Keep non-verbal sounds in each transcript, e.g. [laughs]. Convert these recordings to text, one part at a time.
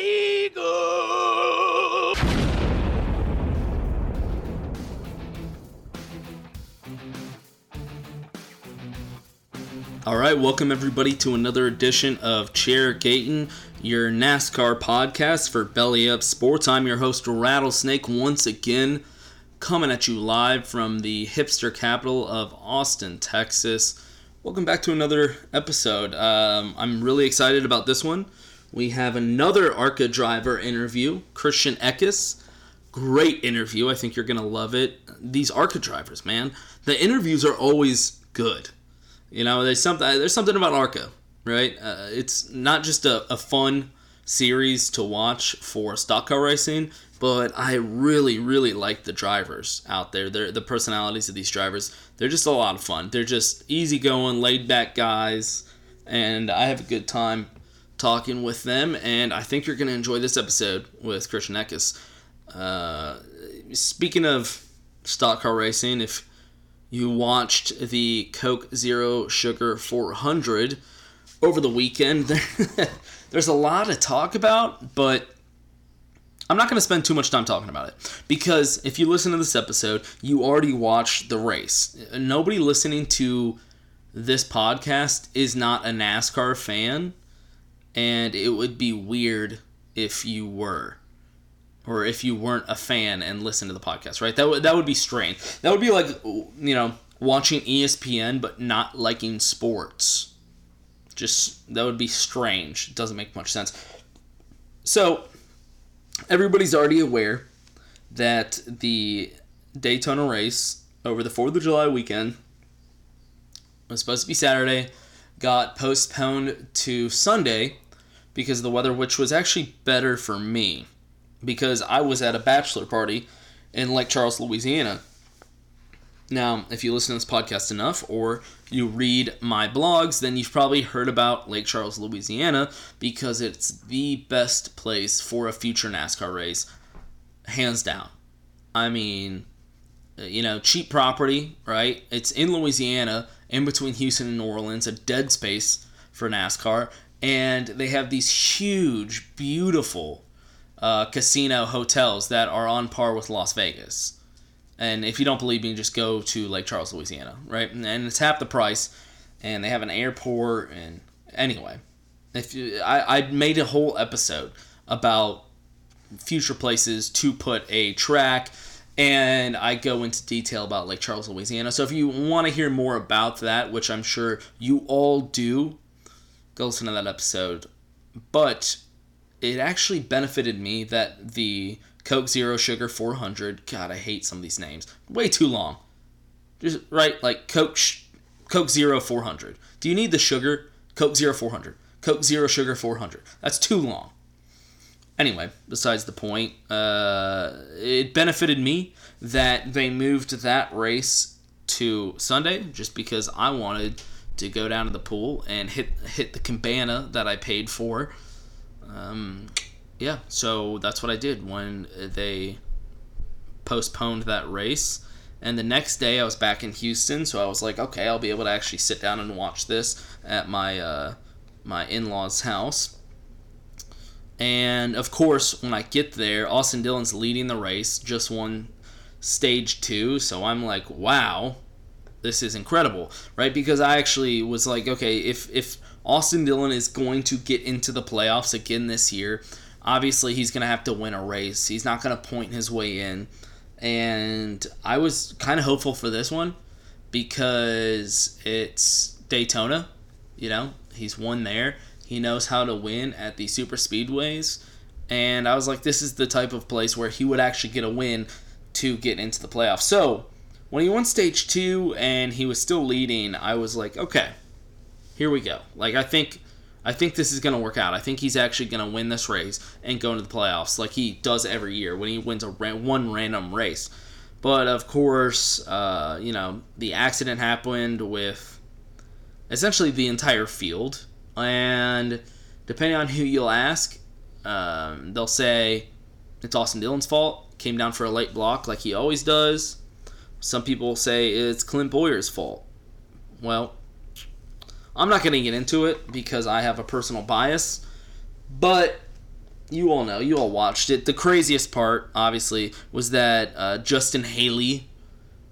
Eagle. All right, welcome everybody to another edition of Chair Gaten, your NASCAR podcast for Belly Up Sports. I'm your host Rattlesnake once again, coming at you live from the hipster capital of Austin, Texas. Welcome back to another episode. Um, I'm really excited about this one. We have another ARCA driver interview, Christian Eckes. Great interview. I think you're going to love it. These ARCA drivers, man, the interviews are always good. You know, there's something there's something about ARCA, right? Uh, it's not just a, a fun series to watch for stock car racing, but I really, really like the drivers out there. They're, the personalities of these drivers, they're just a lot of fun. They're just easygoing, laid back guys, and I have a good time talking with them. And I think you're going to enjoy this episode with Christian Eckes. Uh, speaking of stock car racing, if you watched the Coke Zero Sugar 400 over the weekend. [laughs] There's a lot to talk about, but I'm not going to spend too much time talking about it because if you listen to this episode, you already watched the race. Nobody listening to this podcast is not a NASCAR fan, and it would be weird if you were or if you weren't a fan and listened to the podcast, right? That would that would be strange. That would be like you know watching ESPN but not liking sports. Just that would be strange. It doesn't make much sense. So everybody's already aware that the Daytona race over the Fourth of July weekend was supposed to be Saturday, got postponed to Sunday because of the weather, which was actually better for me because I was at a bachelor party in Lake Charles, Louisiana. Now, if you listen to this podcast enough or you read my blogs, then you've probably heard about Lake Charles, Louisiana because it's the best place for a future NASCAR race, hands down. I mean, you know, cheap property, right? It's in Louisiana, in between Houston and New Orleans, a dead space for NASCAR, and they have these huge, beautiful uh, casino hotels that are on par with Las Vegas. And if you don't believe me, just go to Lake Charles, Louisiana, right? And it's half the price, and they have an airport. And anyway, if you, I, I made a whole episode about future places to put a track, and I go into detail about Lake Charles, Louisiana. So if you want to hear more about that, which I'm sure you all do, go listen to that episode. But it actually benefited me that the Coke Zero Sugar 400. God, I hate some of these names. Way too long. Just right, like Coke, Coke Zero 400. Do you need the sugar? Coke Zero 400. Coke Zero Sugar 400. That's too long. Anyway, besides the point, uh, it benefited me that they moved that race to Sunday just because I wanted to go down to the pool and hit hit the cabana that I paid for. Um, yeah, so that's what I did when they postponed that race. And the next day I was back in Houston, so I was like, okay, I'll be able to actually sit down and watch this at my uh, my in-laws' house. And of course, when I get there, Austin Dillon's leading the race, just won stage two. So I'm like, wow, this is incredible, right? Because I actually was like, okay, if if Austin Dillon is going to get into the playoffs again this year, obviously he's going to have to win a race. He's not going to point his way in. And I was kind of hopeful for this one because it's Daytona, you know, he's won there. He knows how to win at the super speedways. And I was like, this is the type of place where he would actually get a win to get into the playoffs. So when he won stage two and he was still leading, I was like, okay, here we go. Like I think I think this is going to work out. I think he's actually going to win this race and go into the playoffs like he does every year when he wins a one random race. But of course, uh, you know, the accident happened with essentially the entire field. And depending on who you'll ask, um, they'll say it's Austin Dillon's fault. Came down for a late block like he always does. Some people say it's Clint Bowyer's fault. Well, I'm not going to get into it because I have a personal bias, but you all know, you all watched it. The craziest part, obviously, was that uh, Justin Haley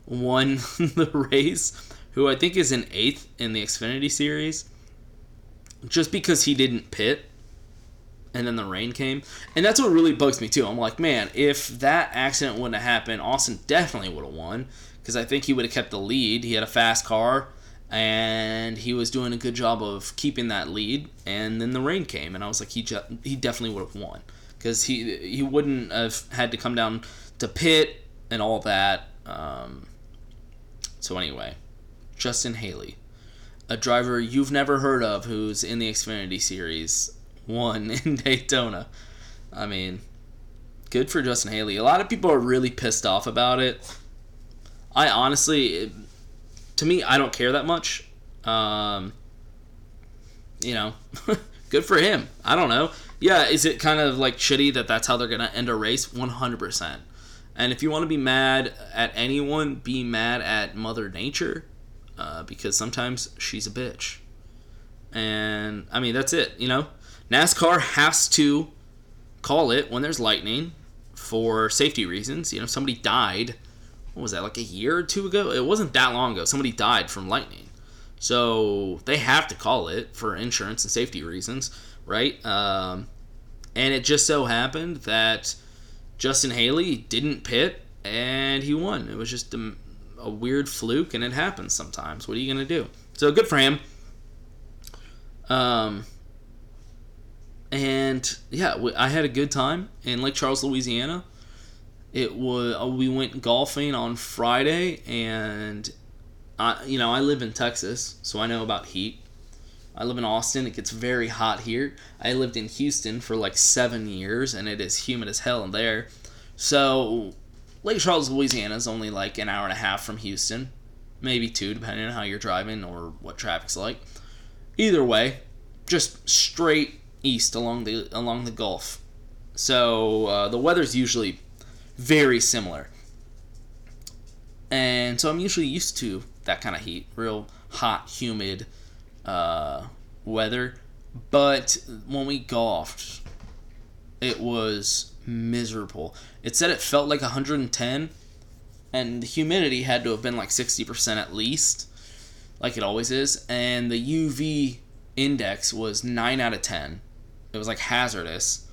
won [laughs] the race, who I think is in eighth in the Xfinity Series, just because he didn't pit. And then the rain came. And that's what really bugs me, too. I'm like, man, if that accident wouldn't have happened, Austin definitely would have won. Because I think he would have kept the lead. He had a fast car and he was doing a good job of keeping that lead. And then the rain came, and I was like, he ju- he definitely would have won because he he wouldn't have had to come down to pit and all that. Um, so anyway, Justin Haley, a driver you've never heard of, who's in the Xfinity Series, won [laughs] in Daytona. I mean, good for Justin Haley. A lot of people are really pissed off about it. I honestly, to me, I don't care that much. Um, you know, [laughs] good for him. I don't know. Yeah, is it kind of like shitty that that's how they're gonna end a race? One hundred percent. And if you want to be mad at anyone, be mad at Mother Nature, uh, because sometimes she's a bitch. And I mean, that's it. You know, NASCAR has to call it when there's lightning for safety reasons. You know, somebody died what was that like a year or two ago? It wasn't that long ago. Somebody died from lightning. So they have to call it for insurance and safety reasons right? Um, and it just so happened that justin haley didn't pit and he won. It was just a, a weird fluke and it happens sometimes. What are you going to do? So good for him. Um, and yeah i had a good time in lake charles louisiana it was uh, we went golfing on Friday, and I, you know, I live in Texas, so I know about heat. I live in Austin. It gets very hot here. I lived in Houston for like seven years, and it is humid as hell in there. So, Lake Charles, Louisiana is only like an hour and a half from Houston, maybe two, depending on how you're driving or what traffic's like. Either way, just straight east along the along the Gulf. So uh, the weather's usually very similar. And so I'm usually used to that kind of heat, real hot, humid uh, weather. But when we golfed, it was miserable. It said it felt like 110, and the humidity had to have been like 60% at least, like it always is. And the UV index was 9 out of 10. It was like hazardous.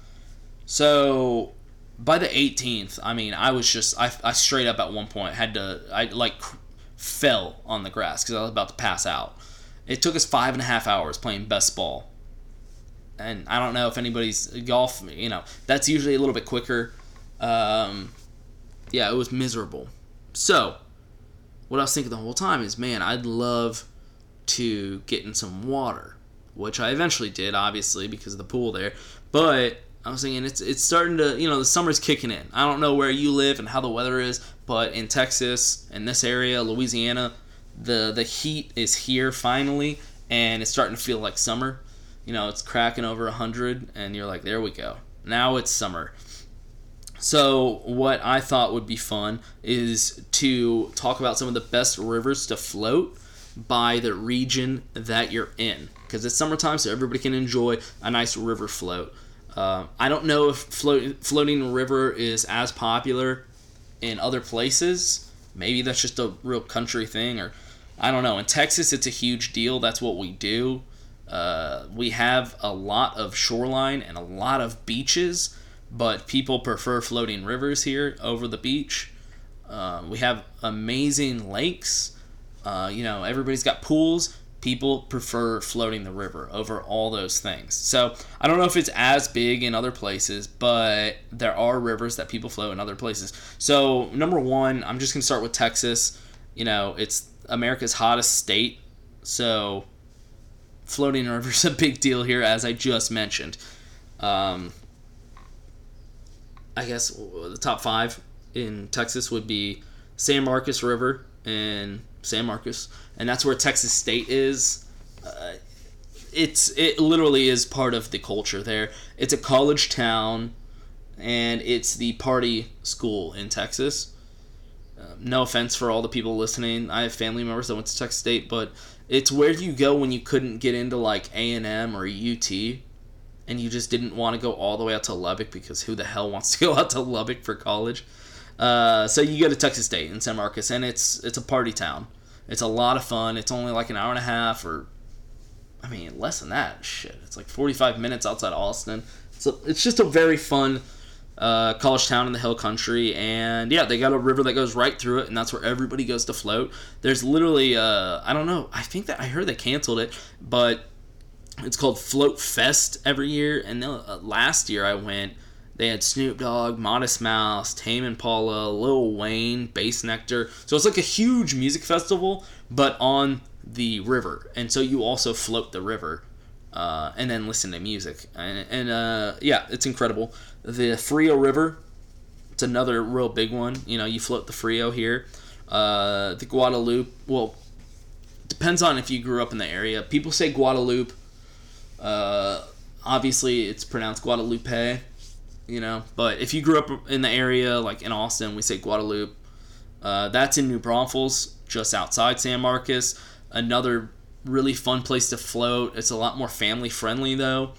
So by the 18th, I mean, I was just, I, I straight up at one point had to, I like fell on the grass because I was about to pass out. It took us five and a half hours playing best ball. And I don't know if anybody's golf, you know, that's usually a little bit quicker. Um, yeah, it was miserable. So, what I was thinking the whole time is, man, I'd love to get in some water. which I eventually did, obviously because of the pool there. But I was thinking it's it's starting to you know the summer's kicking in. I don't know where you live and how the weather is, but in Texas, in this area, Louisiana, the the heat is here finally, and it's starting to feel like summer. You know, it's cracking over hundred, and you're like, there we go. Now it's summer. So, what I thought would be fun is to talk about some of the best rivers to float by the region that you're in. Because it's summertime, so everybody can enjoy a nice river float. Uh, I don't know if float, floating river is as popular in other places. Maybe that's just a real country thing, or I don't know. In Texas, it's a huge deal. That's what we do. Uh, we have a lot of shoreline and a lot of beaches but people prefer floating rivers here over the beach. Uh, we have amazing lakes. Uh, you know, everybody's got pools. People prefer floating the river over all those things. So I don't know if it's as big in other places, but there are rivers that people float in other places. So number one, I'm just gonna start with Texas. You know, it's America's hottest state, so floating [laughs] rivers a big deal here, as I just mentioned. Um, I guess the top five in Texas would be San Marcos River and San Marcos, and that's where Texas State is. Uh, it's it literally is part of the culture there. It's a college town, and it's the party school in Texas. Uh, no offense for all the people listening. I have family members that went to Texas State, but it's where you go when you couldn't get into like A and M or UT and you just didn't want to go all the way out to Lubbock because who the hell wants to go [laughs] out to Lubbock for college? Uh, so you go to Texas State in San Marcos, and it's it's a party town. It's a lot of fun. It's only like an hour and a half, or I mean less than that. Shit, it's like 45 minutes outside Austin. So it's just a very fun uh, college town in the hill country, and yeah, they got a river that goes right through it, and that's where everybody goes to float. There's literally, uh, I don't know, I think that I heard they canceled it, but it's called Float Fest every year. And uh, last year I went, they had Snoop Dogg, Modest Mouse, Tame Impala, Lil Wayne, Bassnectar. So it's like a huge music festival, but on the river. And so you also float the river uh, and then listen to music. And, and uh, yeah, it's incredible. The Frio River, it's another real big one. You know, you float the Frio here. Uh, the Guadalupe, well, depends on if you grew up in the area. People say Guadalupe uh, obviously, it's pronounced Guadalupe, you know. But if you grew up in the area, like in Austin, we say Guadalupe. Uh, that's in New Braunfels, just outside San Marcos. Another really fun place to float. It's a lot more family friendly though.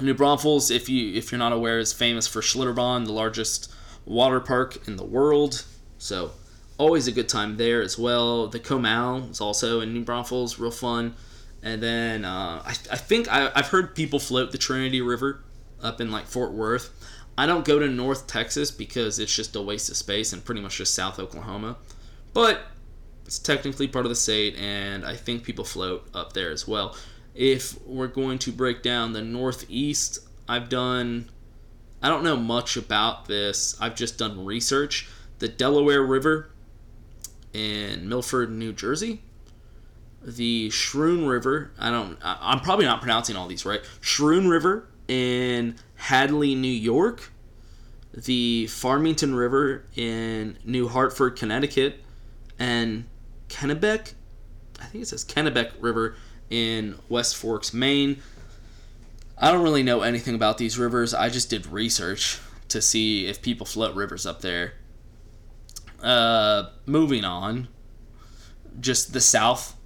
New Braunfels, if you if you're not aware, is famous for Schlitterbahn, the largest water park in the world. So always a good time there as well. The Comal is also in New Braunfels, real fun. And then uh, I, I think I, I've heard people float the Trinity River up in like Fort Worth. I don't go to North Texas because it's just a waste of space and pretty much just South Oklahoma. But it's technically part of the state, and I think people float up there as well. If we're going to break down the Northeast, I've done, I don't know much about this, I've just done research. The Delaware River in Milford, New Jersey, the Schroon River. I don't. I'm probably not pronouncing all these right. Schroon River in Hadley, New York. The Farmington River in New Hartford, Connecticut, and Kennebec. I think it says Kennebec River in West Forks, Maine. I don't really know anything about these rivers. I just did research to see if people float rivers up there. Uh, moving on, just the South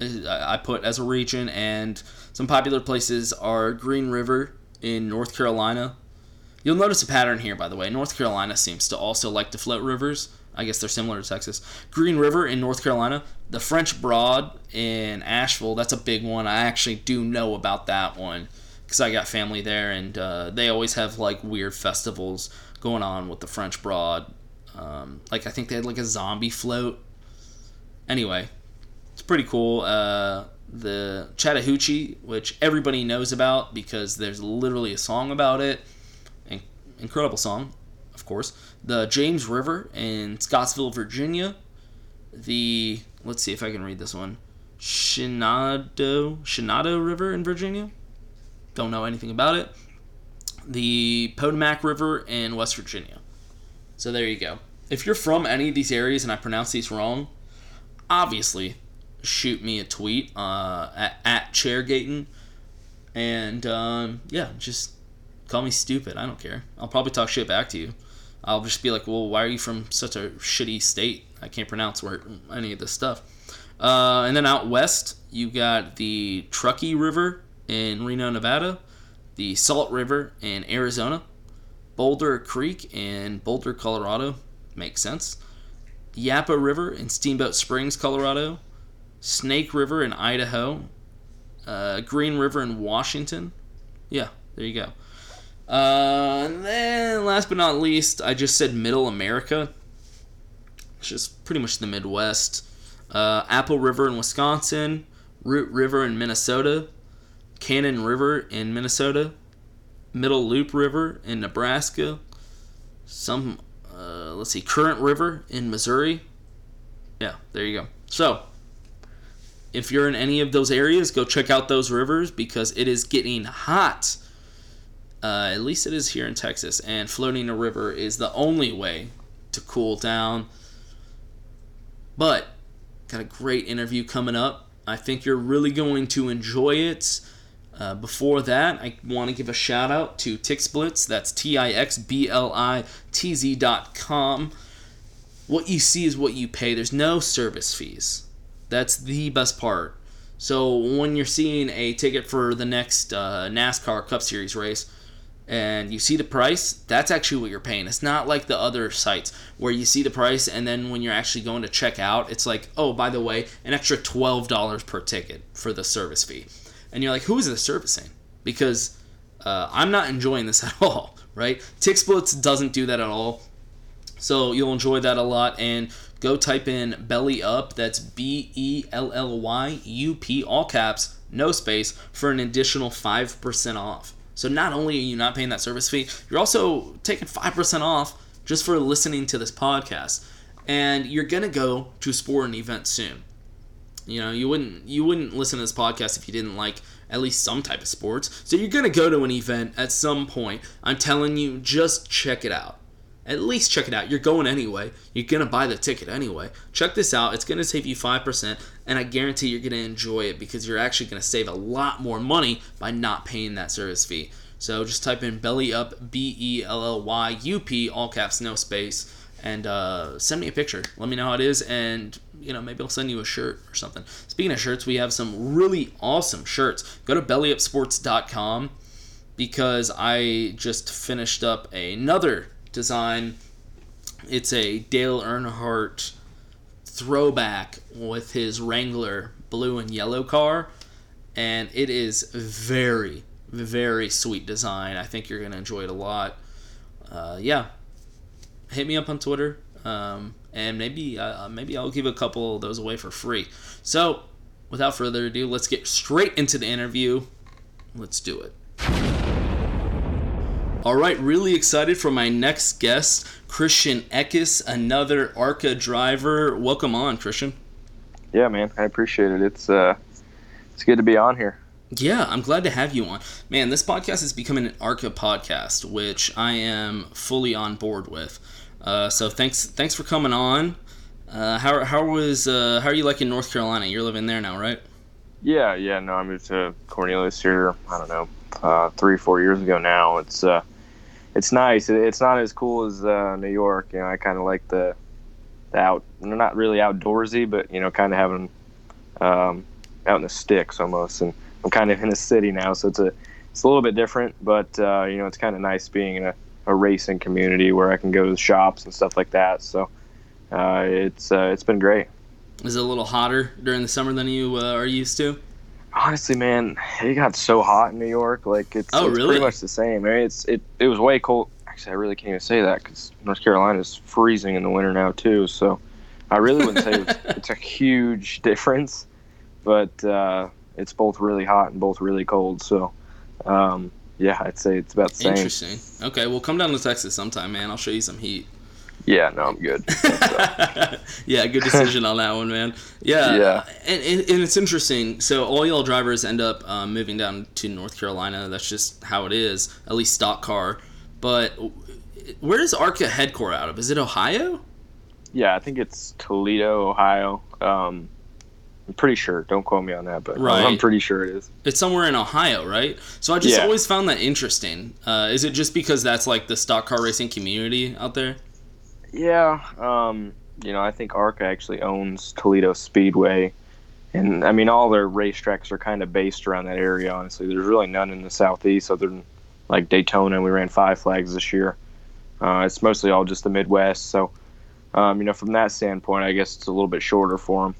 I put as a region, and some popular places are Green River in North Carolina. You'll notice a pattern here, by the way. North Carolina seems to also like to float rivers. I guess they're similar to Texas. Green River in North Carolina. The French Broad in Asheville. That's a big one. I actually do know about that one because I got family there, and uh, they always have like weird festivals going on with the French Broad. Um, like I think they had like a zombie float. Anyway, it's pretty cool. Uh, the Chattahoochee, which everybody knows about because there's literally a song about it. In- incredible song, of course. The James River in Scottsville, Virginia. The let's see if I can read this one. Shenandoah Shenandoah River in Virginia. Don't know anything about it. The Potomac River in West Virginia. So there you go. If you're from any of these areas and I pronounce these wrong, obviously shoot me a tweet uh, at, at Chairgaten. And um, yeah, just call me stupid. I don't care. I'll probably talk shit back to you. I'll just be like, well, why are you from such a shitty state? I can't pronounce where any of this stuff. Uh, and then out west, you got the Truckee River in Reno, Nevada, the Salt River in Arizona, Boulder Creek in Boulder, Colorado. Makes sense. Yampa River in Steamboat Springs, Colorado, Snake River in Idaho, uh, Green River in Washington. Yeah, there you go. Uh, and then, last but not least, I just said Middle America, which is pretty much the Midwest. Uh, Apple River in Wisconsin, Root River in Minnesota, Cannon River in Minnesota, Middle Loop River in Nebraska, some, uh, let's see, Current River in Missouri. Yeah, there you go. So, if you're in any of those areas, go check out those rivers because it is getting hot. Uh, at least it is here in Texas, and floating a river is the only way to cool down. But got a great interview coming up. I think you're really going to enjoy it. Uh, before that, I want to give a shout out to TixBlitz. That's T I X B L I T Z dot com. What you see is what you pay. There's no service fees. That's the best part. So when you're seeing a ticket for the next uh, NASCAR Cup Series race, and you see the price, that's actually what you're paying. It's not like the other sites where you see the price and then when you're actually going to check out, it's like, oh, by the way, an extra $12 per ticket for the service fee. And you're like, who is this servicing? Because uh, I'm not enjoying this [laughs] at all, right? TixBlitz doesn't do that at all. So you'll enjoy that a lot. And go type in belly up. That's B E L L Y U P, all caps, no space, for an additional 5% off. So not only are you not paying that service fee, you're also taking 5% off just for listening to this podcast. And you're going to go to a sporting event soon. You know, you wouldn't you wouldn't listen to this podcast if you didn't like at least some type of sports. So you're going to go to an event at some point. I'm telling you, just check it out. At least check it out. You're going anyway. You're going to buy the ticket anyway. Check this out. It's going to save you 5%, and I guarantee you're going to enjoy it because you're actually going to save a lot more money by not paying that service fee. So just type in belly up, B E L L Y U P, all caps, no space, and uh, send me a picture. Let me know how it is, and you know maybe I'll send you a shirt or something. Speaking of shirts, we have some really awesome shirts. Go to bellyupsports.com because I just finished up another design. It's a Dale Earnhardt throwback with his Wrangler blue and yellow car, and it is very, very sweet design. I think you're gonna enjoy it a lot. Uh, yeah, hit me up on Twitter, um, and maybe uh, maybe I'll give a couple of those away for free. So, without further ado, let's get straight into the interview. Let's do it. All right, really excited for my next guest, Christian Eckes, another ARCA driver. Welcome on, Christian. Yeah, man, I appreciate it. It's uh, it's good to be on here. Yeah, I'm glad to have you on. Man, this podcast is becoming an ARCA podcast, which I am fully on board with. Uh, so thanks, thanks for coming on. Uh, how how was uh, how are you liking North Carolina? You're living there now, right? Yeah, yeah. No, I moved to Cornelius here. I don't know, uh, three, four years ago now. It's uh, it's nice. It's not as cool as uh, New York. You know, I kind of like the, the out, They're not really outdoorsy, but you know, kind of having um, out in the sticks almost. And I'm kind of in a city now, so it's a it's a little bit different. But uh, you know, it's kind of nice being in a, a racing community where I can go to the shops and stuff like that. So uh, it's uh, it's been great. Is it a little hotter during the summer than you uh, are used to? Honestly, man, it got so hot in New York. Like it's, Oh, it's really? pretty much the same. Mean, it's it it was way cold. Actually, I really can't even say that because North Carolina is freezing in the winter now too. So I really wouldn't say it's, [laughs] it's a huge [laughs] difference, but uh, it's both really hot and both really cold. So um, yeah, I'd say it's about the same. Interesting. Okay, well, come down to Texas sometime, man. I'll show you some heat. Yeah, no, I'm good. [laughs] yeah, good decision on that one, man. Yeah, Yeah. And, and, and it's interesting. So all y'all drivers end up um, moving down to North Carolina. That's just how it is. At least stock car. But where does ARCA headquarter out of? Is it Ohio? yeah, I think it's Toledo, Ohio. Um, I'm pretty sure. Don't quote me on that, but Right. I'm pretty sure it is. It's somewhere in Ohio, right? So I just Yeah. always found that interesting. Uh, is it just because that's like the stock car racing community out there? Yeah, um, you know, I think ARCA actually owns Toledo Speedway, and I mean, all their racetracks are kind of based around that area. Honestly, there's really none in the southeast other than like Daytona. We ran Five Flags this year. Uh, it's mostly all just the Midwest. So, um, you know, from that standpoint, I guess it's a little bit shorter for them.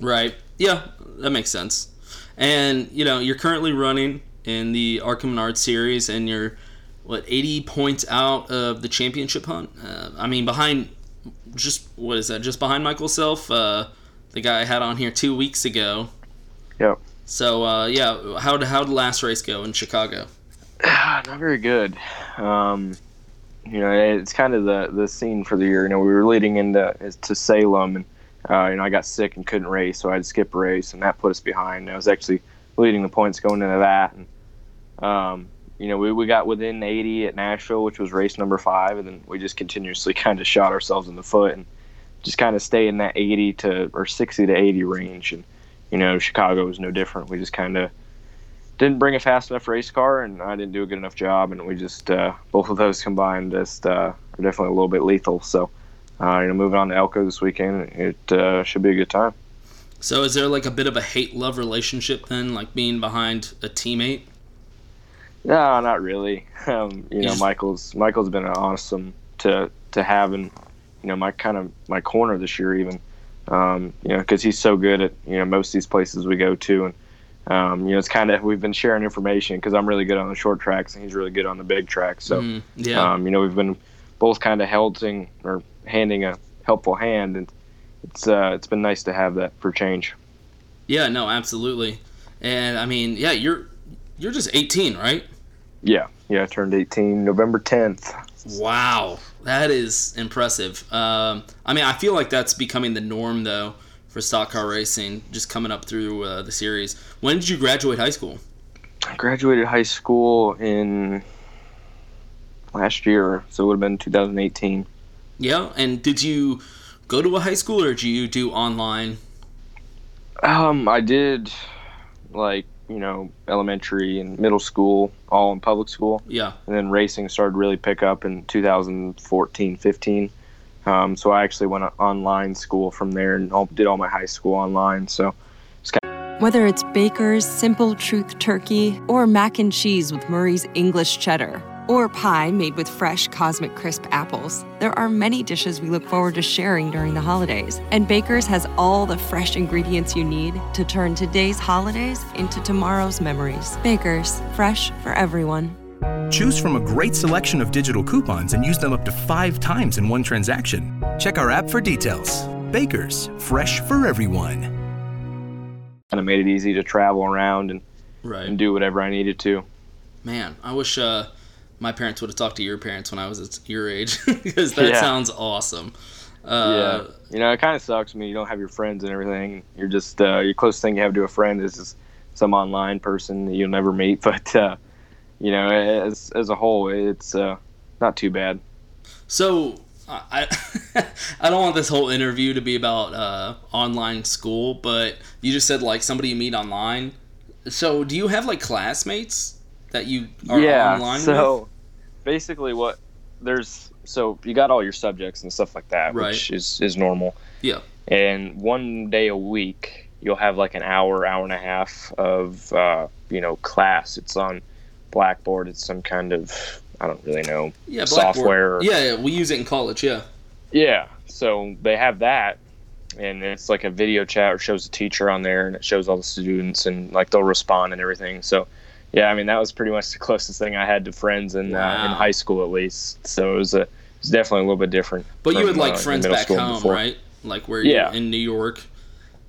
Right. Yeah, that makes sense. And you know, you're currently running in the ARCA Menard series, and you're what 80 points out of the championship hunt. Uh, I mean, behind just what is that? Just behind Michael Self, uh, the guy I had on here two weeks ago. Yep. So uh, yeah, how did how did last race go in Chicago? [sighs] Not very good. Um, you know, it's kind of the the scene for the year. You know, we were leading into to Salem, and uh, you know, I got sick and couldn't race, so I had to skip a race, and that put us behind. I was actually leading the points going into that, and um, you know, we, we got within 80 at Nashville, which was race number five, and then we just continuously [laughs] kind of shot ourselves in the foot and just kind of stay in that 80 to or 60 to 80 range. And you know, Chicago was no different. We just kind of didn't bring a fast enough race car, and I didn't do a good enough job, and we just uh, both of those combined just uh, are definitely a little bit lethal. So, uh, you know, moving on to Elko this weekend, it uh, should be a good time. So is there like a bit of a hate love relationship then, like being behind a teammate? No, not really. [laughs] Um, you know, just- Michael's Michael's been awesome to to have, and you know, my kind of my corner this year even. Um, you know, because he's so good at you know most of these places we go to, and um, you know, it's kind of we've been sharing information because I'm really good on the short tracks and he's really good on the big tracks. So, Mm, yeah. um, you know, we've been both kind of holding or handing a helpful hand, and it's uh, it's been nice to have that for change. Yeah, no, absolutely. And I mean, yeah, you're you're just 18, right? Yeah, yeah, I turned 18 November 10th. Wow, that is impressive. Um, I mean, I feel like that's becoming the norm though for stock car racing, just coming up through uh, the series. When did you graduate high school? I graduated high school in last year, so it would have been 2018. Yeah, and did you go to a high school or did you do online? Um, I did like you know elementary and middle school all in public school, Yeah, and then racing started really pick up in 2014, 15. Um, so I actually went to online school from there and all, did all my high school online. So it's kind. Whether it's Baker's Simple Truth Turkey or mac and cheese with Murray's English Cheddar or pie made with fresh Cosmic Crisp apples, there are many dishes we look forward to sharing during the holidays. And Baker's has all the fresh ingredients you need to turn today's holidays into tomorrow's memories. Baker's, fresh for everyone. Choose from a great selection of digital coupons and use them up to five times in one transaction. Check our app for details. Bakers, fresh for everyone. kind of made it easy to travel around and right. and do whatever I needed to. Man, I wish uh, my parents would have talked to your parents when I was your age [laughs] because that Yeah. sounds awesome. Uh, yeah, you know, it kind of sucks when you don't have your friends and everything. You're just uh, your closest thing you have to a friend is just some online person that you'll never meet. [laughs] But uh, you know, as as a whole, it's uh, not too bad. So I [laughs] I don't want this whole interview to be about uh, online school, but you just said like somebody you meet online. So do you have like classmates that you are yeah. online so with? basically, what there's so you got all your subjects and stuff like that, Right. which is is normal. Yeah. and one day a week you'll have like an hour hour and a half of uh, you know class it's on blackboard it's some kind of i don't really know Yeah, Blackboard. software Yeah, yeah, we use it in college. Yeah. yeah so they have that and it's like a video chat or shows the teacher on there and it shows all the students and like they'll respond and everything so yeah i mean that was pretty much the closest thing i had to friends in uh, in high school at least so it was a it was definitely a little bit different But you had like uh, friends back home, before. right? Like where Yeah. in New York.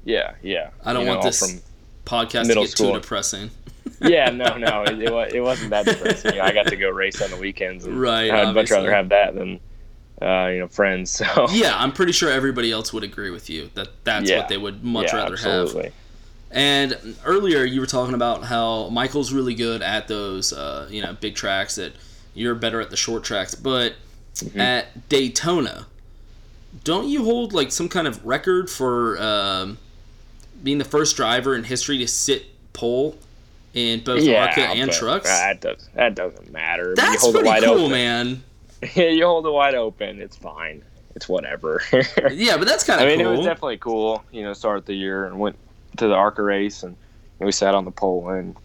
yeah yeah I don't You want all this from podcast to get school. too depressing. [laughs] yeah, no, no, [laughs] it, it, it wasn't that depressing. You know, I got to go race on the weekends, and Right, I'd much rather have that than uh, you know, friends. [laughs] So yeah, I'm pretty sure everybody else would agree with you that that's Yeah. what they would much Yeah, rather absolutely. have. And earlier you were talking about how Michael's really good at those, uh, you know, big tracks. That you're better at the short tracks, but Mm-hmm. at Daytona, don't you hold like some kind of record for um, being the first driver in history to sit pole in both ARCA and trucks? That does that doesn't matter. That's you hold pretty it wide cool, open. man. [laughs] Yeah, you hold it wide open. It's fine. It's whatever. [laughs] Yeah, but that's kind of. I mean, cool. it was definitely cool. You know, start the year and went to the ARCA race, and we sat on the pole and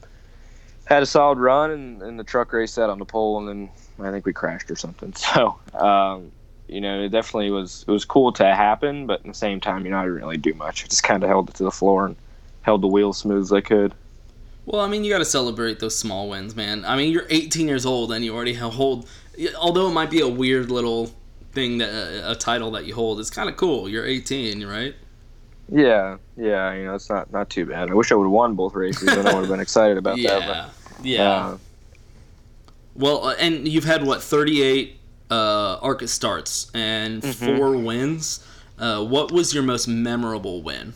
had a solid run. And, and the truck race sat on the pole, and then I think we crashed or something. [laughs] So, um, you know, it definitely was. It was cool to happen, but at the same time, you know, I didn't really do much. I just kind of held it to the floor and held the wheel as smooth as I could. Well, I mean, you got to celebrate those small wins, man. I mean, you're 18 years old and you already hold. Although it might be a weird little thing that a title that you hold, it's kind of cool. You're 18, right? Yeah, yeah, you know, it's not not too bad. I wish I would have won both races, and I would have been excited about Yeah, that. yeah. uh, Well, and you've had what 38 uh, ARCA starts and Mhm. four wins. Uh, what was your most memorable win?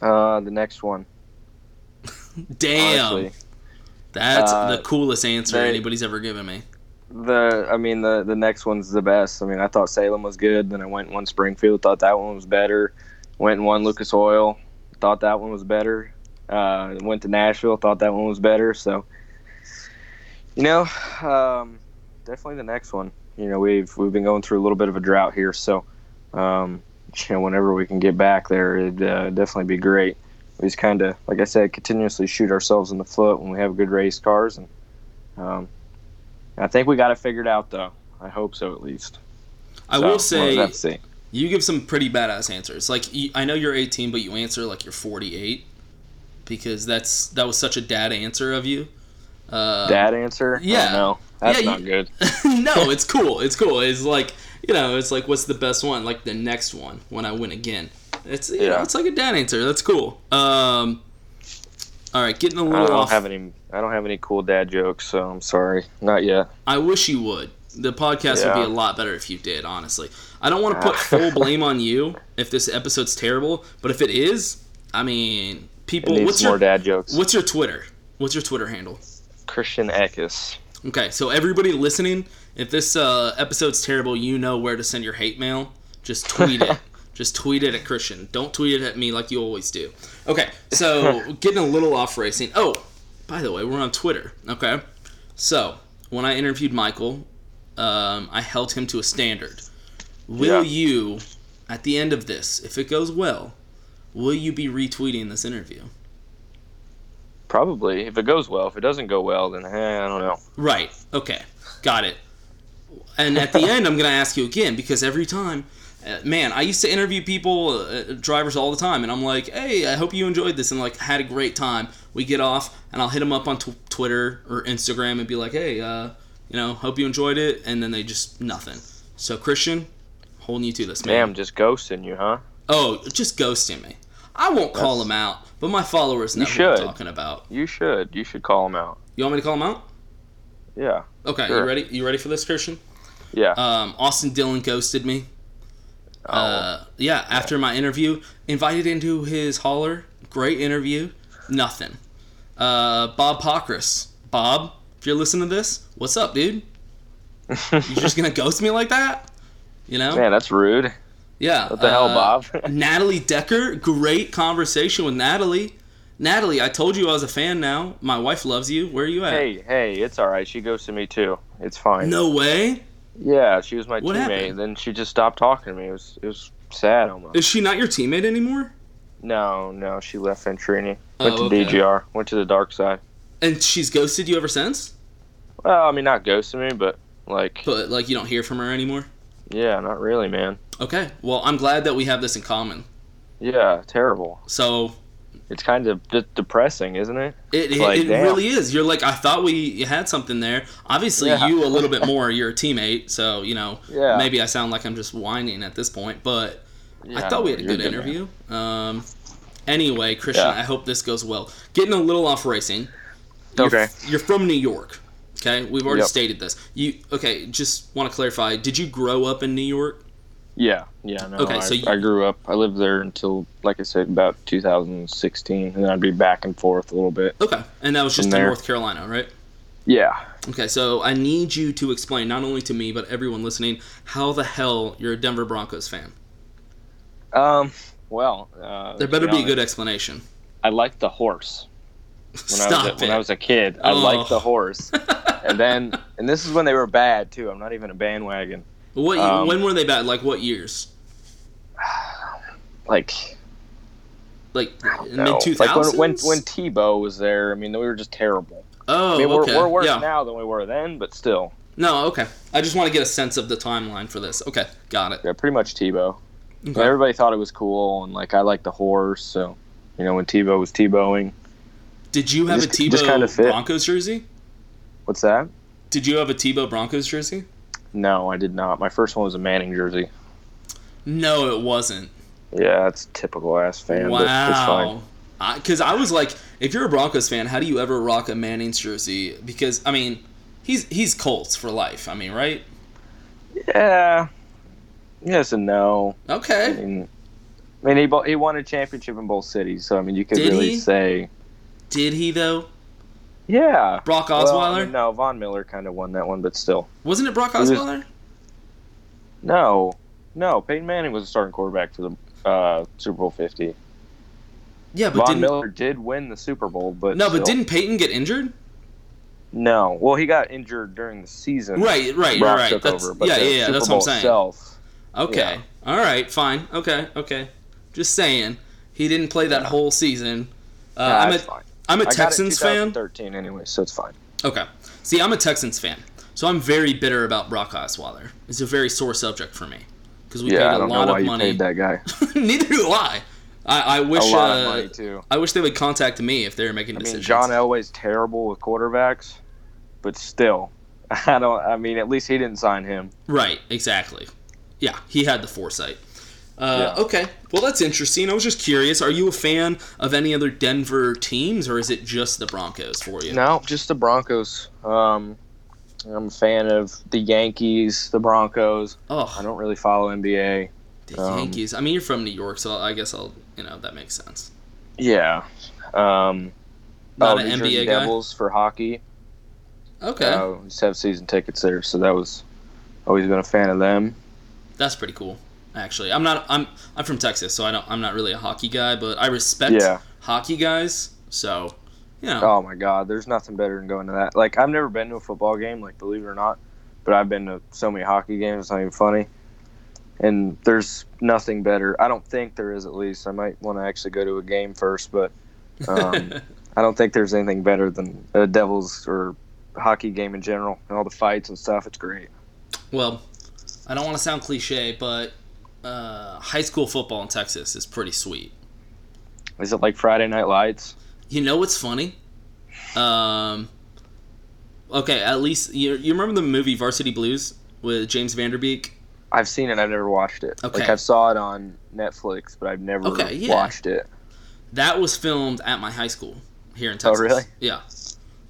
Uh, the next one. [laughs] Damn, honestly. that's Uh, the coolest answer they- anybody's ever given me. The I mean the the next one's the best. I mean I thought Salem was good. Then I went won Springfield. Thought that one was better. Went and won Lucas Oil. Thought that one was better. Uh, went to Nashville. Thought that one was better. So you know, um, definitely the next one. You know we've we've been going through a little bit of a drought here. So um, [laughs] you know whenever we can get back there, it'd uh, definitely be great. We just kind of like I said, continuously shoot ourselves in the foot when we have good race cars and. Um, I think we got it figured out, though. I hope so, at least. I So, will say, have to see. You give some pretty badass answers. Like I know you're 18, but you answer like you're 48 because that's that was such a dad answer of you. Uh, Dad answer? yeah. Oh, no, that's Yeah, not you- good. [laughs] no, it's cool. It's cool. It's like you know, it's like what's the best one? Like the next one when I win again. It's you know, Yeah. it's like a dad answer. That's cool. Um, all right, getting a little I don't off. have any. I don't have any cool dad jokes, so I'm sorry. Not yet. I wish you would. The podcast would be a lot better if you did, honestly. I don't want to put full [laughs] blame on you if this episode's terrible, but if it is, I mean, people. What's more your dad jokes. What's your Twitter? What's your Twitter handle? Christian Eckes. Okay, so everybody listening, if this uh, episode's terrible, you know where to send your hate mail. Just tweet it. [laughs] Just tweet it at Christian. Don't tweet it at me like you always do. Okay, so [laughs] getting a little off racing. Oh, by the way, we're on Twitter. Okay, so when I interviewed Michael, um, I held him to a standard. Will Yeah. you, at the end of this, if it goes well, will you be retweeting this interview? Probably, if it goes well. If it doesn't go well, then eh, I don't know. Right. Okay. Got it. And at the [laughs] end, I'm going to ask you again because every time, uh, man, I used to interview people, uh, drivers all the time, and I'm like, hey, I hope you enjoyed this and like had a great time. We get off, and I'll hit them up on tw- Twitter or Instagram and be like, hey, uh, you know, hope you enjoyed it, and then they just nothing. So Christian, holding you to this, man. Damn, just ghosting you, huh? Oh, just ghosting me. I won't call That's- them out, but my followers know You who I'm should. talking about. You should. You should call him out. You want me to call them out? Yeah. Okay, Sure. you ready? You ready for this, Christian? Yeah. Um, Austin Dillon ghosted me. Oh. Uh, yeah, after my interview, invited into his holler. Great interview. Nothing. Uh, Bob Pockrass. Bob, if you're listening to this, what's up, dude? you're just gonna [laughs] ghost me like that? You know? Man, that's rude. Yeah. What the hell, uh, Bob? [laughs] Natalie Decker, great conversation with Natalie. Natalie, I told you I was a fan now. My wife loves you. Where are you at? hey, hey, it's all right. She ghosted me too. It's fine. No way. Yeah, she was my What teammate. happened? Then she just stopped talking to me. It was it was sad almost. Is she not your teammate anymore? No, no, she left Venturini. Oh, Went to okay. DGR. Went to the dark side. And she's ghosted you ever since? Well, I mean, not ghosting me, but like, But like you don't hear from her anymore? yeah, not really, man. Okay. Well, I'm glad that we have this in common. Yeah, terrible. So It's kind of de- depressing, isn't it? it, it, like, it really is. You're like I thought we had something there. Obviously, Yeah. you a little bit more. You're a teammate, so you know. Yeah. Maybe I sound like I'm just whining at this point, but yeah, I thought we had a good good, interview. Um. Anyway, Christian, Yeah. I hope this goes well. Getting a little off racing. You're, Okay. You're from New York, Okay, we've already Yep. stated this. You okay? Just want to clarify. Did you grow up in New York? Yeah, yeah. No, Okay, I, so you- I grew up. I lived there until, like I said, about 2016, and then I'd be back and forth a little bit. Okay, and that was just in there. North Carolina, right? Yeah. Okay, so I need you to explain not only to me but everyone listening how the hell you're a Denver Broncos fan. Um. Well, uh, There better be a good explanation. I like the horse. When Stop I was a, it. when I was a kid, I Oh. liked the horse, [laughs] and then and this is when they were bad too. I'm not even a bandwagon. What? Um, when were they bad? Like what years? [sighs] Like Like mid two like when when when Tebow was there. I mean, we were just terrible. Oh, I mean, we're, we're worse yeah. now than we were then, but still, No, okay. I just want to get a sense of the timeline for this. Okay, got it. yeah, pretty much Tebow. Okay. Everybody thought it was cool, and like I liked the horse. So, you know, when Tebow was Tebowing, Did you have just- a Tebow kinda fit. Broncos jersey? what's that? Did you have a Tebow Broncos jersey? No, I did not. My first one was a Manning jersey. No, it wasn't. Yeah, that's typical ass fan, but it's fine. Wow. Because I, was like, if you're a Broncos fan, how do you ever rock a Manning's jersey? Because I mean, he's he's Colts for life. I mean, right? Yeah. Yes and no. I Okay. mean, I mean he he won a championship in both cities, so I mean you could Did really he? say Did he though? yeah. Brock Well, I Osweiler? mean, no, Von Miller kind of won that one, but still. Wasn't it Brock was- Osweiler? No, no. Peyton Manning was the starting quarterback for the uh, Super Bowl Fifty. Yeah, but Von didn't Miller did win the Super Bowl, but no, but didn't Peyton get injured? no. Well, he got injured during the season. Right, right, Brock right. took That's- over, but yeah, yeah, yeah, Super that's what I'm saying. Itself, Okay. Yeah. All right. Fine. Okay. Okay. Just saying, he didn't play that whole season. Uh, Nah, I'm a am a I got it in Texans fan. 2013 anyway, so it's fine. Okay. See, I'm a Texans fan, so I'm very bitter about Brock Osweiler. It's a very sore subject for me because we yeah, paid I a don't know why of you paid that guy. [laughs] Neither do I. I, I wish a lot uh, of money too. I wish they would contact me if they were making I mean, decisions. John Elway's terrible with quarterbacks, but still, [laughs] I don't. I mean, at least he didn't sign him. Right, exactly. Yeah, he had the foresight. Uh, Yeah. Okay, well that's interesting. I was just curious. Are you a fan of any other Denver teams, or is it just the Broncos for you? No, just the Broncos. Um, I'm a fan of the Yankees, the Broncos. Oh, I don't really follow NBA. the um, Yankees. I mean, you're from New York, so I guess I'll, you know, that makes sense. Yeah. Um, Not oh, an New Jersey NBA guy. Devils for hockey. Okay, Uh, we just have season tickets there, so that was always been a fan of them. that's pretty cool. Actually, I'm not. I'm I'm from Texas, so I don't. I'm not really a hockey guy, but I respect Yeah. hockey guys. So, you know, Oh my God, there's nothing better than going to that. Like I've never been to a football game, like believe it or not, but I've been to so many hockey games. It's not even funny. And there's nothing better. I don't think there is. At least I might want to actually go to a game first, but um, [laughs] I don't think there's anything better than a Devils or hockey game in general and all the fights and stuff. It's great. well, I don't want to sound cliche, but uh, high school football in Texas is pretty sweet. Is it like Friday Night Lights? You know what's funny? Um, okay, at least you, you remember the movie Varsity Blues with James Van Der Beek? I've seen it. I've never watched it. Okay. Like I saw it on Netflix, but I've never Okay, yeah. watched it. That was filmed at my high school here in Texas. Oh, really? Yeah.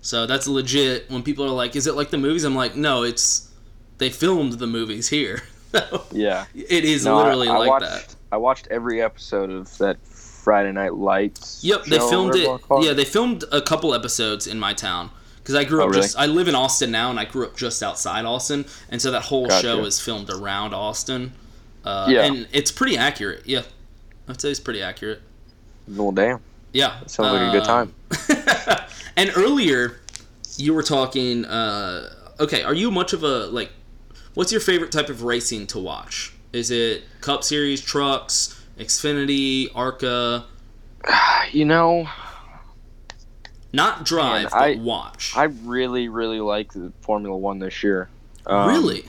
So that's legit. When people are like, "Is it like the movies?" I'm like, "No, it's they filmed the movies here." [laughs] [laughs] Yeah. it is No, I- literally I like watched, that. I watched every episode of that Friday Night Lights. Yep, they filmed it. Yeah, they filmed a couple episodes in my town because I grew Oh, up really? just. I live in Austin now, and I grew up just outside Austin, and so that whole Gotcha. show is filmed around Austin. Uh, Yeah. and it's pretty accurate. Yeah, I'd say it's pretty accurate. Well, damn. Yeah, That sounds like a good Um, time. [laughs] And earlier, you were talking. Uh, okay, are you much of a like? What's your favorite type of racing to watch? Is it Cup Series, trucks, Xfinity, ARCA? You know, Not drive, Man, but I- watch. I really, really like the Formula One this year. Um, really?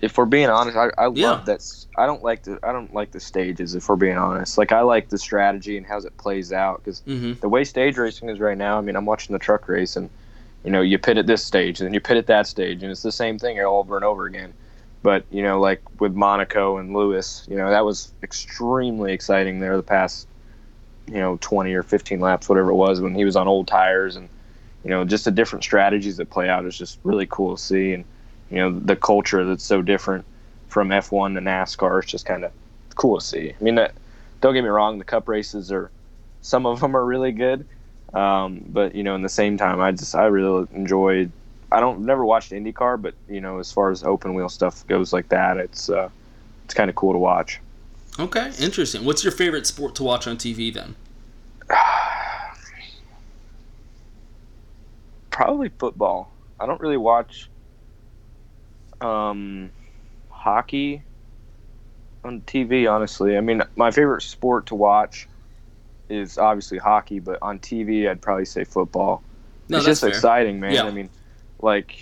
If we're being honest, I, I Yeah. love that. I don't like the I don't like the stages. If we're being honest, like I like the strategy and how it plays out because hmm the way stage racing is right now. I mean, I'm watching the truck race and you know you pit at this stage and then you pit at that stage and it's the same thing over and over again. But you know, like with Monaco and Lewis, you know that was extremely exciting there the past you know 20 or 15 laps, whatever it was, when he was on old tires and you know, just the different strategies that play out is just really cool to see, and you know, the culture that's so different from F1 to NASCAR. It's just kind of cool to see. I mean, that, don't get me wrong, the Cup races are some of them are really good, um, but you know, in the same time, I just I really enjoyed. I don't never watched IndyCar, but you know, as far as open wheel stuff goes like that, it's uh, it's kind of cool to watch. Okay, interesting. What's your favorite sport to watch on TV then? [sighs] Probably football. I don't really watch um, hockey on TV, honestly. I mean, my favorite sport to watch is obviously hockey, but on TV, I'd probably say football. No, it's just fair. exciting, man. Yeah. I mean, like,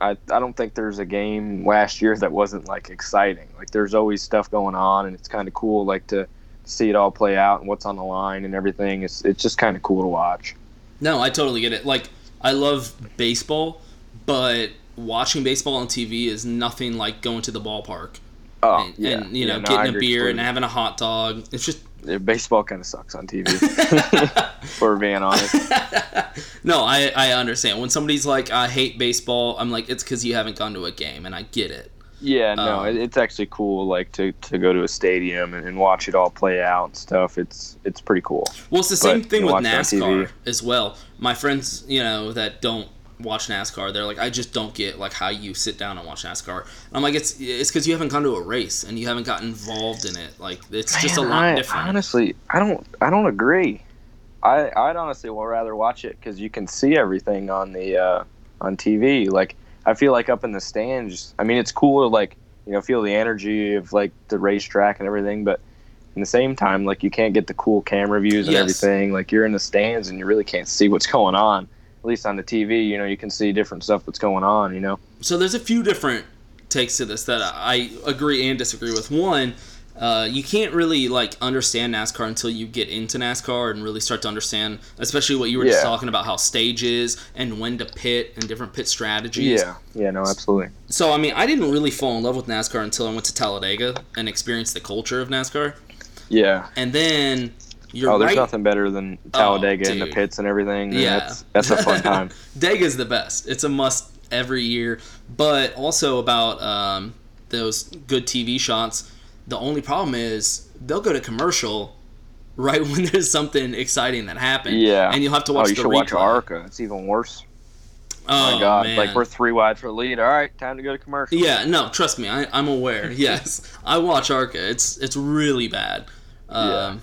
I, I don't think there's a game last year that wasn't like exciting. Like, there's always stuff going on, and it's kind of cool, like to see it all play out and what's on the line and everything. It's it's just kind of cool to watch. No, I totally get it. Like, I love baseball, but watching baseball on TV is nothing like going to the ballpark. Oh, and, yeah. and you know, Yeah, no, I getting a agree beer and having a hot dog. It's just Yeah, baseball kind of sucks on TV. [laughs] for being honest. [laughs] no, I I understand. When somebody's like, I hate baseball, I'm like, it's because you haven't gone to a game, and I get it. Yeah, no, Um, it's actually cool, like to, to go to a stadium and, and watch it all play out and stuff. It's it's pretty cool. Well, it's the same But thing with watch it on NASCAR as well. My friends, you know, that don't watch NASCAR, they're like, I just don't get like how you sit down and watch NASCAR. And I'm like, it's it's because you haven't gone to a race and you haven't got involved in it. Like, it's just a Man, lot I- different. Honestly, I don't I don't agree. I I'd honestly would rather watch it because you can see everything on the uh, on TV. Like I feel like up in the stands. I mean, it's cool to like you know feel the energy of like the racetrack and everything, but in the same time, like you can't get the cool camera views and Yes. everything. Like you're in the stands and you really can't see what's going on. At least on the TV, you know, you can see different stuff that's going on. You know. so there's a few different takes to this that I agree and disagree with. One, uh, you can't really like understand NASCAR until you get into NASCAR and really start to understand, especially what you were just talking about, how stages and when to pit and different pit strategies. Yeah. Yeah. No. Absolutely. So I mean, I didn't really fall in love with NASCAR until I went to Talladega and experienced the culture of NASCAR. Yeah. And then you're oh, there's right. nothing better than Talladega and the pits and everything. Yeah. That's, that's a fun time. [laughs] Dega's the best. It's a must every year. But also about um, those good TV shots. The only problem is they'll go to commercial right [laughs] when there's something exciting that happened. Yeah. And you'll have to watch Oh, you the should watch. ARCA. It's even worse. Oh my God. man. Like, we're three wide for the lead. All right, time to go to commercial. Yeah, no, trust me, I, I'm aware. [laughs] Yes, I watch ARCA. It's it's really bad, um,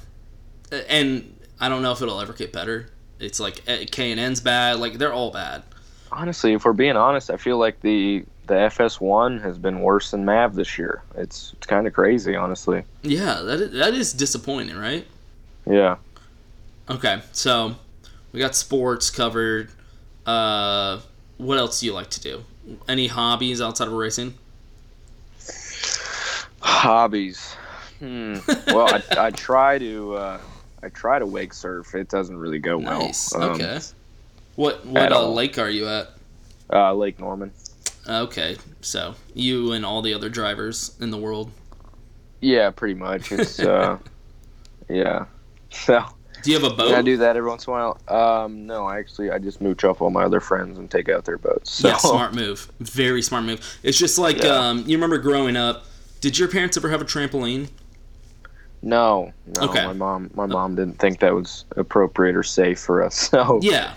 and I don't know if it'll ever get better. It's like K and N's bad. Like they're all bad. Honestly, if we're being honest, I feel like the the FS1 has been worse than Mav this year. It's it's kind of crazy, honestly. Yeah, that is, that is disappointing, right? Yeah. Okay, so we got sports covered. Uh, what else do you like to do? Any hobbies outside of racing? Hobbies. Hmm. Well, I, I try to uh, I try to wake surf. It doesn't really go Nice. well. Um, okay. What what uh, lake are you at? Uh, Lake Norman. Okay, so you and all the other drivers in the world. Yeah, pretty much. It's uh, [laughs] yeah. So Do you have a boat? I do that every once in a while. Um, no, I actually, I just mooch off all my other friends and take out their boats. So. Yeah, smart move. Very smart move. It's just like Yeah. um, you remember growing up. Did your parents ever have a trampoline? No, no. Okay. My mom, my mom didn't think that was appropriate or safe for us. [laughs] So Yeah,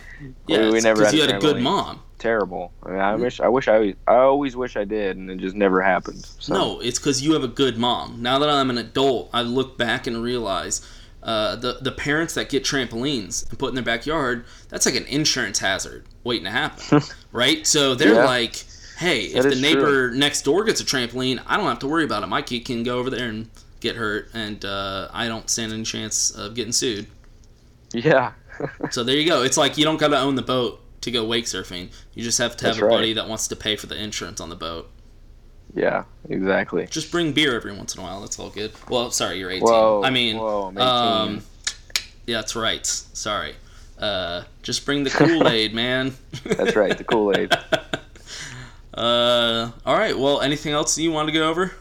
yeah. we, we never had. you had a good mom. Terrible. I, mean, I wish. I wish I. I always wish I did, and it just never happened. So. No, it's because you have a good mom. Now that I'm an adult, I look back and realize uh, the the parents that get trampolines and put in their backyard, that's like an insurance hazard waiting to happen, [laughs] right? So they're Yeah. like, hey, if the neighbor next door gets a trampoline, I don't have to worry about it. My kid can go over there and get hurt, and uh, I don't stand any chance of getting sued. Yeah. [laughs] So there you go. It's like you don't got to own the boat to go wake surfing. You just have to have That's a right. buddy that wants to pay for the insurance on the boat. Yeah. Exactly. Just bring beer every once in a while. That's all good. Well, sorry, you're 18. Whoa, I mean, whoa, I'm 18. um, yeah, that's right. Sorry. Uh, just bring the Kool Aid, [laughs] man. That's right. The Kool Aid. [laughs] Uh, all right. Well, anything else you want to go over?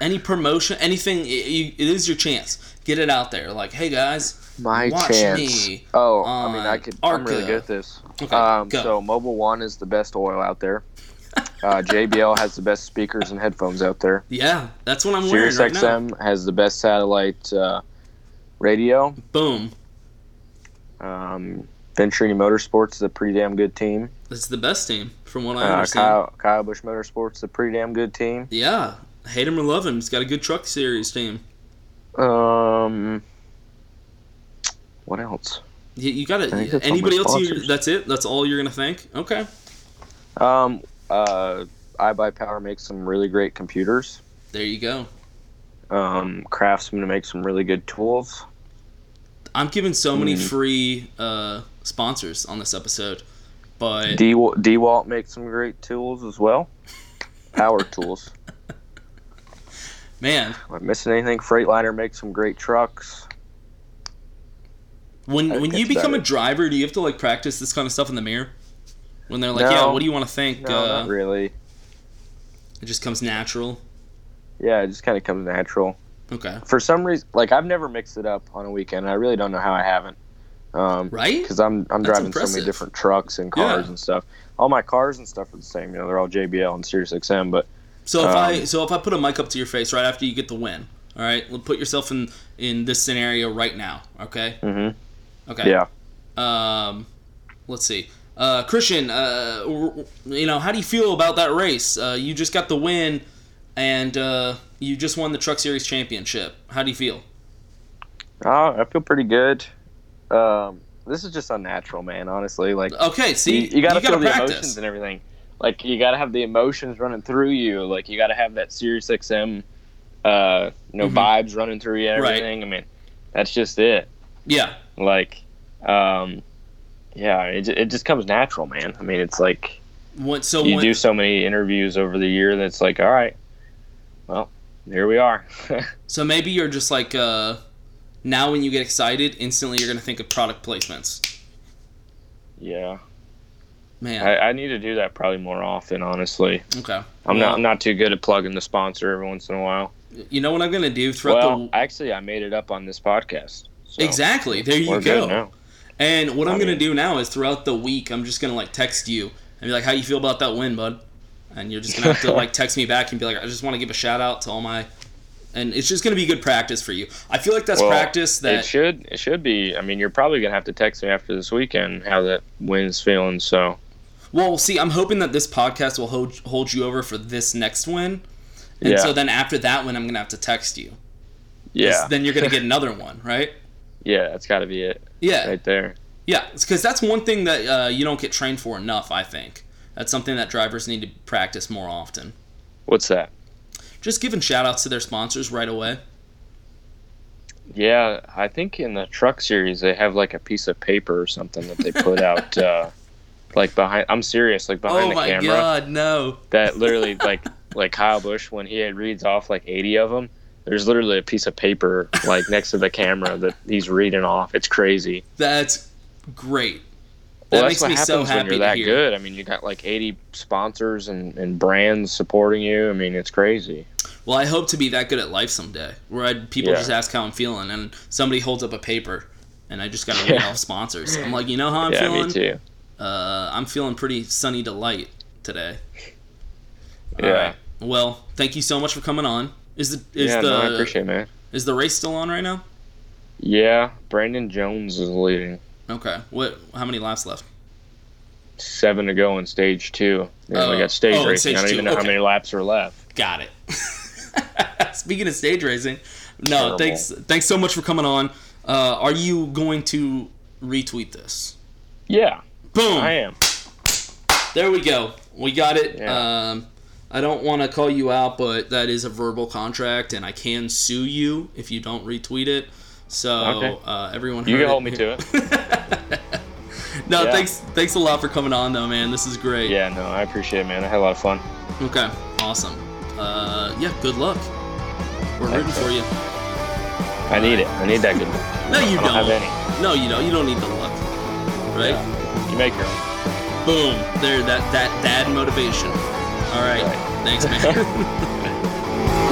Any promotion, anything. It, it is your chance. Get it out there. Like, hey guys, My watch chance. me. oh, I mean, I could. I'm really good at this. Okay, um, go. so Mobil 1 is the best oil out there. Uh, [laughs] JBL has the best speakers and headphones out there. Yeah, that's what I'm wearing Sirius right now. XM has the best satellite uh, radio. Boom. Um, Venturini Motorsports is a pretty damn good team. It's the best team, from what I Uh, understand. Kyle, Kyle Busch Motorsports is a pretty damn good team. Yeah, hate him or love him, he's got a good truck series team. Um, what else? You, you got I think to that's all my anybody else? You, that's it. That's all you're gonna think. Okay. Um, uh, iBuyPower makes some really great computers. There you go. Um, Craftsman makes some really good tools. I'm giving so many Mm. free uh, sponsors on this episode, but D DeWalt makes some great tools as well. Power tools. Man, Am I missing anything? Freightliner makes some great trucks. when when you become a driver, do you have to like practice this kind of stuff in the mirror? When they're like, No. "Yeah, what do you want to think?" No, uh, not really. It just comes natural. Yeah, it just kind of comes natural. Okay. For some reason, like I've never mixed it up on a weekend. I really don't know how I haven't. Um, Right? Because I'm I'm That's driving so many different trucks and cars Yeah. and stuff. All my cars and stuff are the same. You know, they're all JBL and Sirius XM. But So if Um, I so if I put a mic up to your face right after you get the win, all right, we'll put yourself in in this scenario right now. Okay. hmm Okay. yeah, Um, let's see. Uh, Christian, uh, you know, how do you feel about that race? Uh, you just got the win, and uh, you just won the Truck Series championship. How do you feel? oh, I feel pretty good. Um, this is just unnatural, man. Honestly, like Okay, see, you, you gotta you gotta feel the practice. emotions and everything. Like you gotta have the emotions running through you. Like you gotta have that Sirius XM, uh, you know, Mhm. vibes running through you. and Right. Everything. I mean, that's just it. Yeah. Like, um, yeah, it, it just comes natural, man. I mean, it's like What? So you when, do so many interviews over the year that's like, all right, well, here we are. [laughs] so maybe you're just like uh, now when you get excited, instantly you're gonna think of product placements. yeah, Man. I, I need to do that probably more often. Honestly, okay. I'm Well, not I'm not too good at plugging the sponsor every once in a while. You know what I'm gonna do throughout Well, the actually, I made it up on this podcast. so Exactly. There you we're go. good now. And what I I'm gonna mean- do now is throughout the week, I'm just gonna like text you and be like, "How you feel about that win, bud?" And you're just gonna have to [laughs] like text me back and be like, "I just want to give a shout out to all my," and it's just gonna be good practice for you. I feel like that's Well, practice it that should it should be. I mean, you're probably gonna have to text me after this weekend how that win's feeling. So Well, see, I'm hoping that this podcast will hold hold you over for this next win, and Yeah. so then after that win, I'm gonna have to text you. yeah, Then you're gonna get [laughs] another one, right? yeah, that's got to be it Yeah. right there. Yeah, because that's one thing that uh, you don't get trained for enough. I think that's something that drivers need to practice more often. What's that? Just giving shout outs to their sponsors right away. Yeah, I think in the truck series they have like a piece of paper or something that they put out, [laughs] uh, like behind. I'm serious, like behind oh the my camera. god, no! That literally, like, [laughs] like Kyle Busch when he reads off like 80 of them. There's literally a piece of paper like [laughs] next to the camera that he's reading off. It's crazy. That's great. Well, That that's makes what me happens so when happy you're to that hear. good. I mean, you got like 80 sponsors and, and brands supporting you. I mean, it's crazy. Well, I hope to be that good at life someday, where I, people Yeah. just ask how I'm feeling, and somebody holds up a paper, and I just got to read Yeah. off sponsors. I'm like, you know how I'm yeah, feeling? me too. Uh, I'm feeling pretty sunny delight today. Yeah. Right. Well, thank you so much for coming on. Is the is yeah, the no, I appreciate it, man. is the race still on right now? Yeah, Brandon Jones is leading. Okay. What? How many laps left? Seven to go in stage two. Yeah, Oh. we got stage Oh, racing. stage I don't two, even know okay. how many laps are left. Got it. [laughs] Speaking of stage racing, no, Terrible. thanks thanks so much for coming on. Uh, are you going to retweet this? Yeah, Boom. I am. There we go. We got it. Yeah. Um, I don't want to call you out, but that is a verbal contract, and I can sue you if you don't retweet it. So Okay. uh, everyone, You can hold me to it. [laughs] No, Yeah. thanks thanks a lot for coming on, though, man. This is great. Yeah, no, I appreciate it, man. I had a lot of fun. Okay. Awesome. Uh, yeah. Good luck. We're rooting for you. I need it. I need that good [laughs] luck. No, you I don't have any. No, you don't. You don't need the luck. Right? You make your own. Boom. There. That that dad motivation. All right. Right. Thanks, man. [laughs]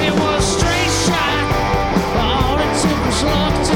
It was straight shot. All it took was luck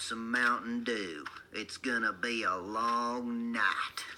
Some Mountain Dew. It's gonna be a long night.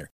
winner.